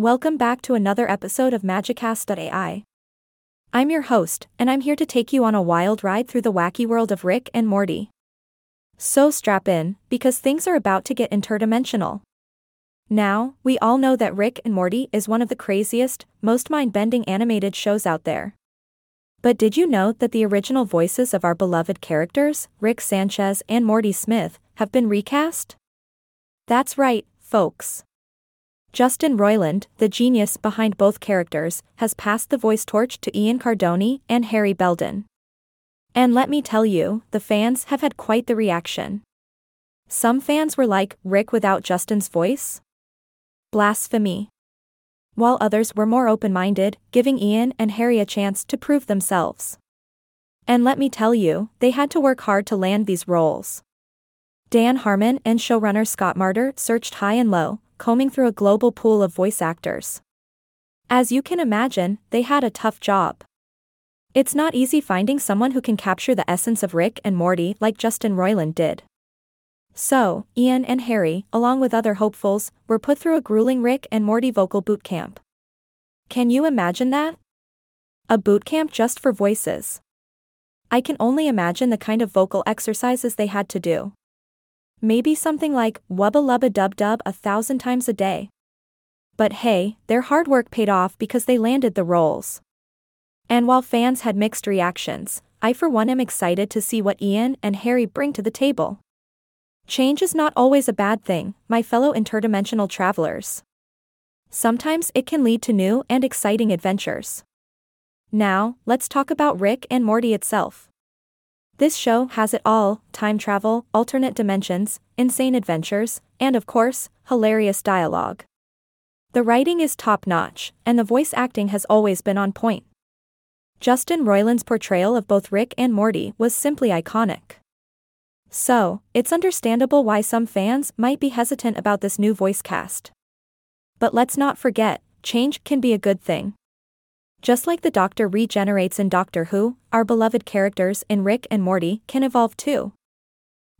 Welcome back to another episode of Magicast.ai. I'm your host, and I'm here to take you on a wild ride through the wacky world of Rick and Morty. So strap in, because things are about to get interdimensional. Now, we all know that Rick and Morty is one of the craziest, most mind bending animated shows out there. But did you know that the original voices of our beloved characters, Rick Sanchez and Morty Smith, have been recast? That's right, folks. Justin Roiland, the genius behind both characters, has passed the voice torch to Ian Cardoni and Harry Belden. And let me tell you, the fans have had quite the reaction. Some fans were like, Rick without Justin's voice? Blasphemy. While others were more open minded, giving Ian and Harry a chance to prove themselves. And let me tell you, they had to work hard to land these roles. Dan Harmon and showrunner Scott Marder searched high and low, combing through a global pool of voice actors. As you can imagine, they had a tough job. It's not easy finding someone who can capture the essence of Rick and Morty like Justin Roiland did. So, Ian and Harry, along with other hopefuls, were put through a grueling Rick and Morty vocal boot camp. Can you imagine that? A boot camp just for voices. I can only imagine the kind of vocal exercises they had to do. Maybe something like wubba lubba dub dub a thousand times a day. But hey, their hard work paid off because they landed the roles. And while fans had mixed reactions, I for one am excited to see what Ian and Harry bring to the table. Change is not always a bad thing, my fellow interdimensional travelers. Sometimes it can lead to new and exciting adventures. Now, let's talk about Rick and Morty itself. This show has it all time travel, alternate dimensions, insane adventures, and of course, hilarious dialogue. The writing is top notch, and the voice acting has always been on point. Justin Roiland's portrayal of both Rick and Morty was simply iconic. So, it's understandable why some fans might be hesitant about this new voice cast. But let's not forget, change can be a good thing. Just like the Doctor regenerates in Doctor Who, our beloved characters in Rick and Morty can evolve too.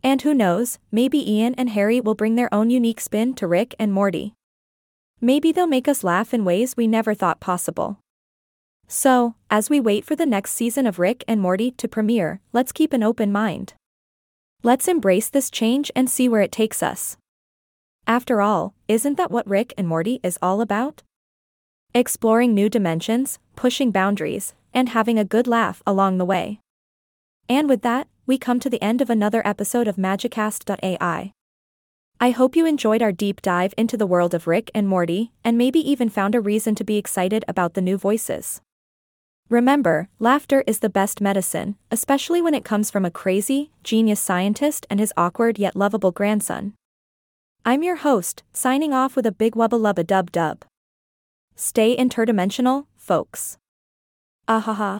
And who knows, maybe Ian and Harry will bring their own unique spin to Rick and Morty. Maybe they'll make us laugh in ways we never thought possible. So, as we wait for the next season of Rick and Morty to premiere, let's keep an open mind. Let's embrace this change and see where it takes us. After all, isn't that what Rick and Morty is all about? Exploring new dimensions, pushing boundaries, and having a good laugh along the way. And with that, we come to the end of another episode of Magicast.ai. I hope you enjoyed our deep dive into the world of Rick and Morty, and maybe even found a reason to be excited about the new voices. Remember, laughter is the best medicine, especially when it comes from a crazy, genius scientist and his awkward yet lovable grandson. I'm your host, signing off with a big wubba lubba dub dub. Stay interdimensional, folks. Ahaha.